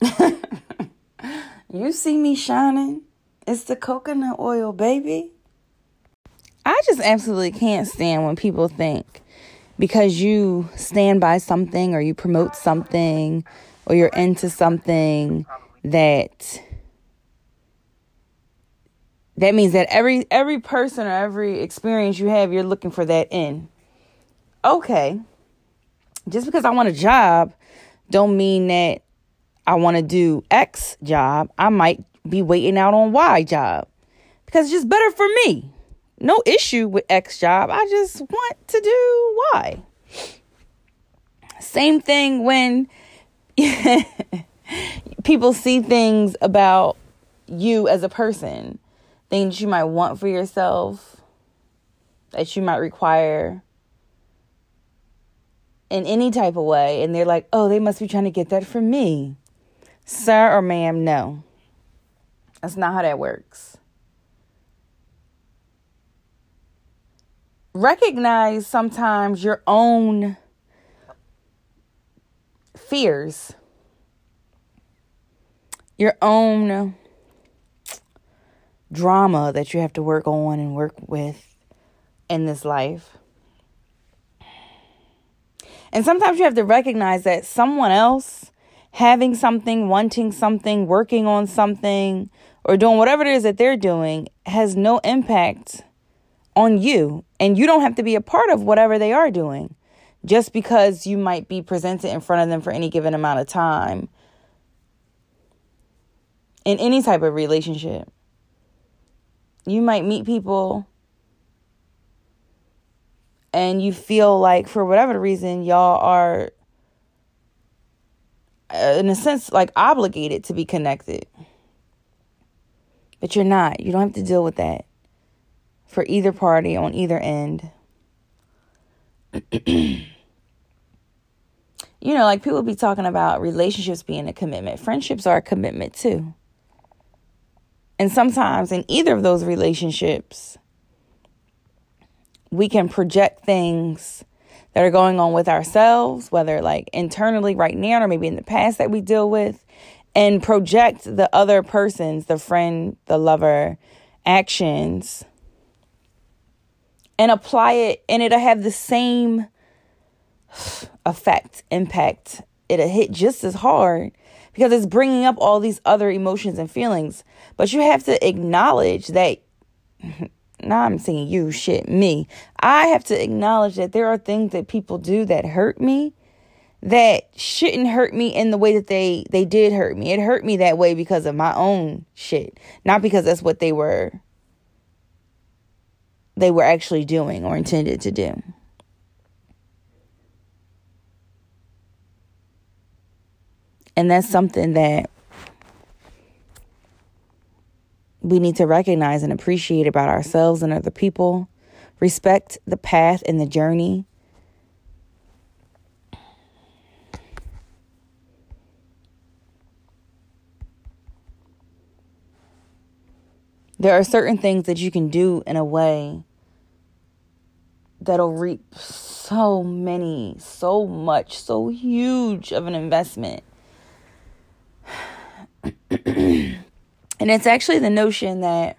you see me shining? It's the coconut oil, baby. I just absolutely can't stand when people think because you stand by something or you promote something or you're into something that that means that every every person or every experience you have you're looking for that in okay just because i want a job don't mean that i want to do x job i might be waiting out on y job. Because it's just better for me. No issue with x job i just want to do y. Same thing when people see things about you as a person. Things you might want for yourself, that you might require in any type of way, and they're like, oh, they must be trying to get that from me. Sir or ma'am, no. That's not how that works. Recognize sometimes your own fears, your own drama that you have to work on and work with in this life. And sometimes you have to recognize that someone else having something, wanting something, working on something, or doing whatever it is that they're doing has no impact on you. And you don't have to be a part of whatever they are doing just because you might be presented in front of them for any given amount of time in any type of relationship you might meet people and you feel like for whatever reason y'all are Uh, in a sense like obligated to be connected. But you're not. You don't have to deal with that for either party on either end. You know like people be talking about relationships being a commitment. Friendships are a commitment too. And sometimes in either of those relationships, we can project things that are going on with ourselves, whether like internally right now or maybe in the past that we deal with, and project the other person's, the friend, the lover, actions and apply it, and it'll have the same effect, impact. It'll hit just as hard because it's bringing up all these other emotions and feelings. But you have to acknowledge that. Now I'm saying you, shit, me. I have to acknowledge that there are things that people do that hurt me that shouldn't hurt me in the way that they they did hurt me. It hurt me that way because of my own shit, not because that's what they were they were actually doing or intended to do. And that's something that we need to recognize and appreciate about ourselves and other people. Respect the path and the journey. There are certain things that you can do in a way that'll reap so many, so much, so huge of an investment and it's actually the notion that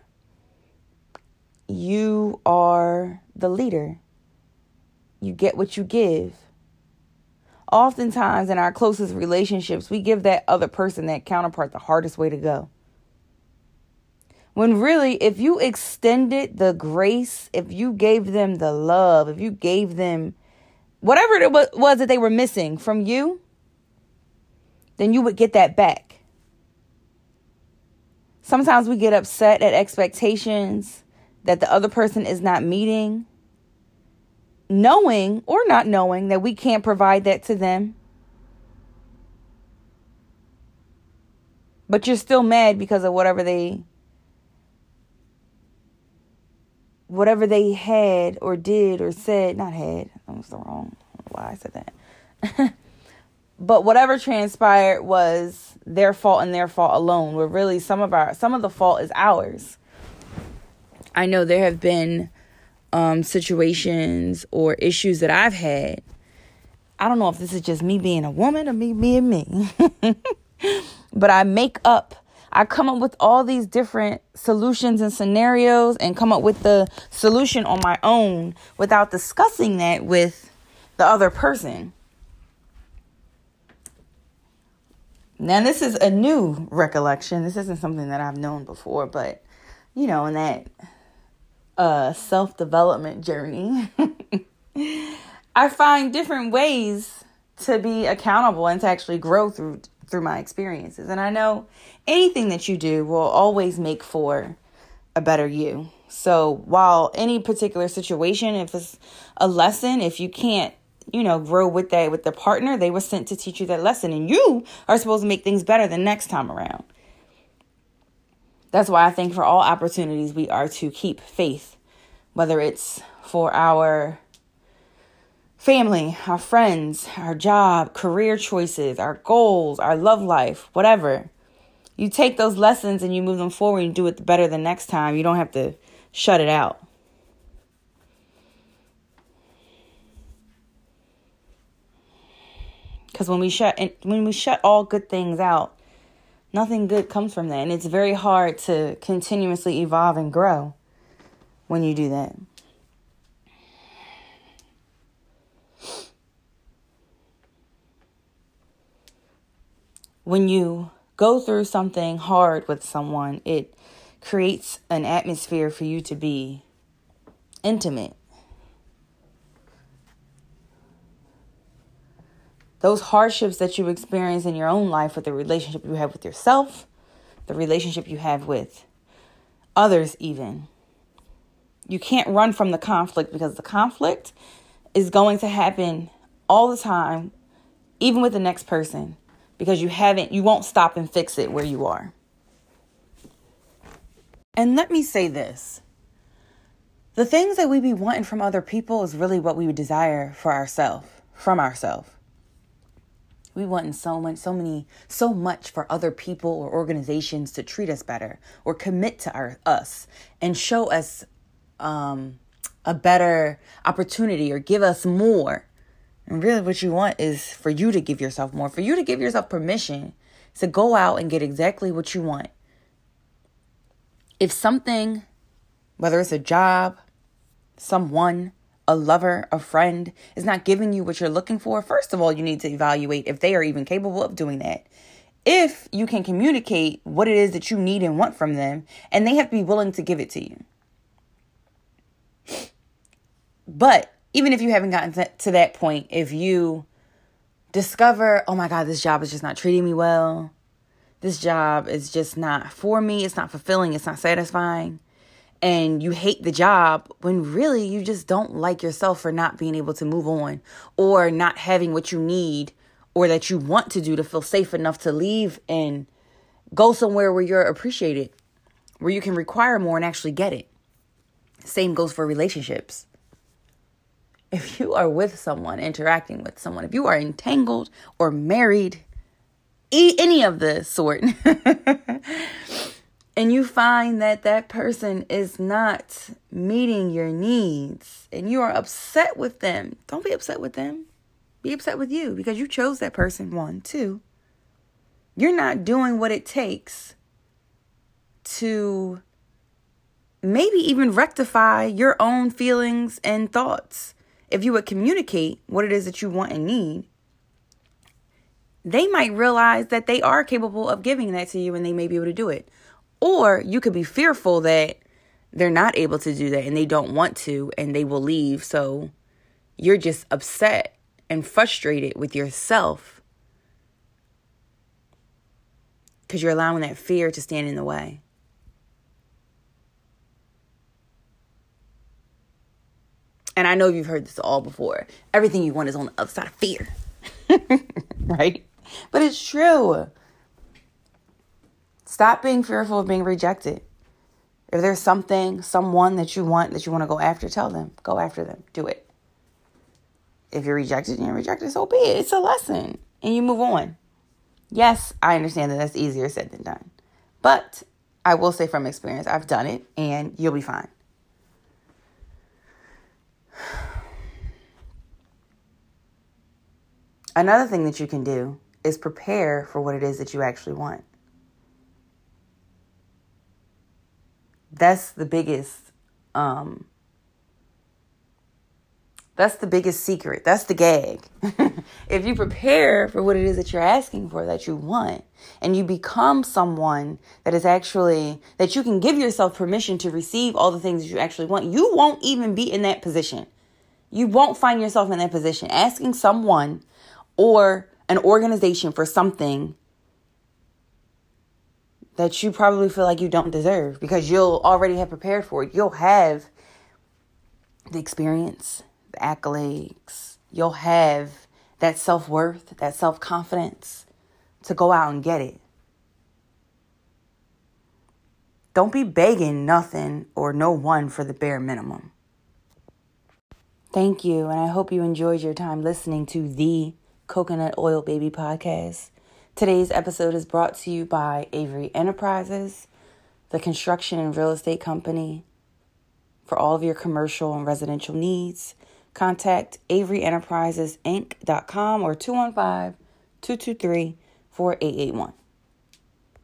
you are the leader. You get what you give. Oftentimes, in our closest relationships, we give that other person, that counterpart, the hardest way to go. When really, if you extended the grace, if you gave them the love, if you gave them whatever it was that they were missing from you, then you would get that back. Sometimes we get upset at expectations that the other person is not meeting, knowing or not knowing that we can't provide that to them. But you're still mad because of whatever they whatever they had or did or said, not had, that was the wrong why I said that. but whatever transpired was their fault and their fault alone. Where really some of our some of the fault is ours. I know there have been um, situations or issues that i've had. I don't know if this is just me being a woman or me being me. But I make up I come up with all these different solutions and scenarios and come up with the solution on my own without discussing that with the other person. Now, this is a new recollection. This isn't something that I've known before, but you know, in that uh, self development journey, I find different ways to be accountable and to actually grow through through my experiences. And I know anything that you do will always make for a better you. So while any particular situation, if it's a lesson, if you can't, you know, grow with that with the partner, they were sent to teach you that lesson. And you are supposed to make things better the next time around. That's why I think for all opportunities, we are to keep faith, whether it's for our family, our friends, our job, career choices, our goals, our love life, whatever. You take those lessons and you move them forward and do it better the next time. You don't have to shut it out. Because when we shut when we shut all good things out, nothing good comes from that, and it's very hard to continuously evolve and grow when you do that. when you go through something hard with someone, it creates an atmosphere for you to be intimate. Those hardships that you experience in your own life with the relationship you have with yourself, the relationship you have with others, even. You can't run from the conflict because the conflict is going to happen all the time, even with the next person because you haven't, you won't stop and fix it where you are. And let me say this the things that we be wanting from other people is really what we would desire for ourselves, from ourselves. We want so much, so many, so much for other people or organizations to treat us better or commit to our, us and show us um, a better opportunity or give us more. And really, what you want is for you to give yourself more, for you to give yourself permission to go out and get exactly what you want. If something, whether it's a job, someone, a lover, a friend, is not giving you what you're looking for, first of all, you need to evaluate if they are even capable of doing that. If you can communicate what it is that you need and want from them, and they have to be willing to give it to you. But even if you haven't gotten to that point, if you discover, oh my God, this job is just not treating me well, this job is just not for me, it's not fulfilling, it's not satisfying, and you hate the job when really you just don't like yourself for not being able to move on or not having what you need or that you want to do to feel safe enough to leave and go somewhere where you're appreciated, where you can require more and actually get it. Same goes for relationships if you are with someone, interacting with someone, if you are entangled or married, any of the sort, and you find that that person is not meeting your needs and you are upset with them, don't be upset with them. Be upset with you because you chose that person. One, two, you're not doing what it takes to maybe even rectify your own feelings and thoughts if you would communicate what it is that you want and need, they might realize that they are capable of giving that to you and they may be able to do it. Or you could be fearful that they're not able to do that and they don't want to and they will leave. So you're just upset and frustrated with yourself because you're allowing that fear to stand in the way. And I know you've heard this all before. Everything you want is on the other side of fear. right? But it's true. Stop being fearful of being rejected. If there's something, someone that you want that you want to go after, tell them. Go after them. Do it. If you're rejected, you're rejected, so be it. It's a lesson. And you move on. Yes, I understand that that's easier said than done. But I will say from experience, I've done it and you'll be fine. Another thing that you can do is prepare for what it is that you actually want. That's the biggest um that's the biggest secret. That's the gag. if you prepare for what it is that you're asking for, that you want, and you become someone that is actually, that you can give yourself permission to receive all the things that you actually want, you won't even be in that position. You won't find yourself in that position asking someone or an organization for something that you probably feel like you don't deserve because you'll already have prepared for it. You'll have the experience, the accolades, you'll have that self worth, that self confidence to go out and get it. Don't be begging nothing or no one for the bare minimum. Thank you, and I hope you enjoyed your time listening to the Coconut Oil Baby podcast. Today's episode is brought to you by Avery Enterprises, the construction and real estate company. For all of your commercial and residential needs, contact AveryEnterprisesInc.com or 215 223 4881.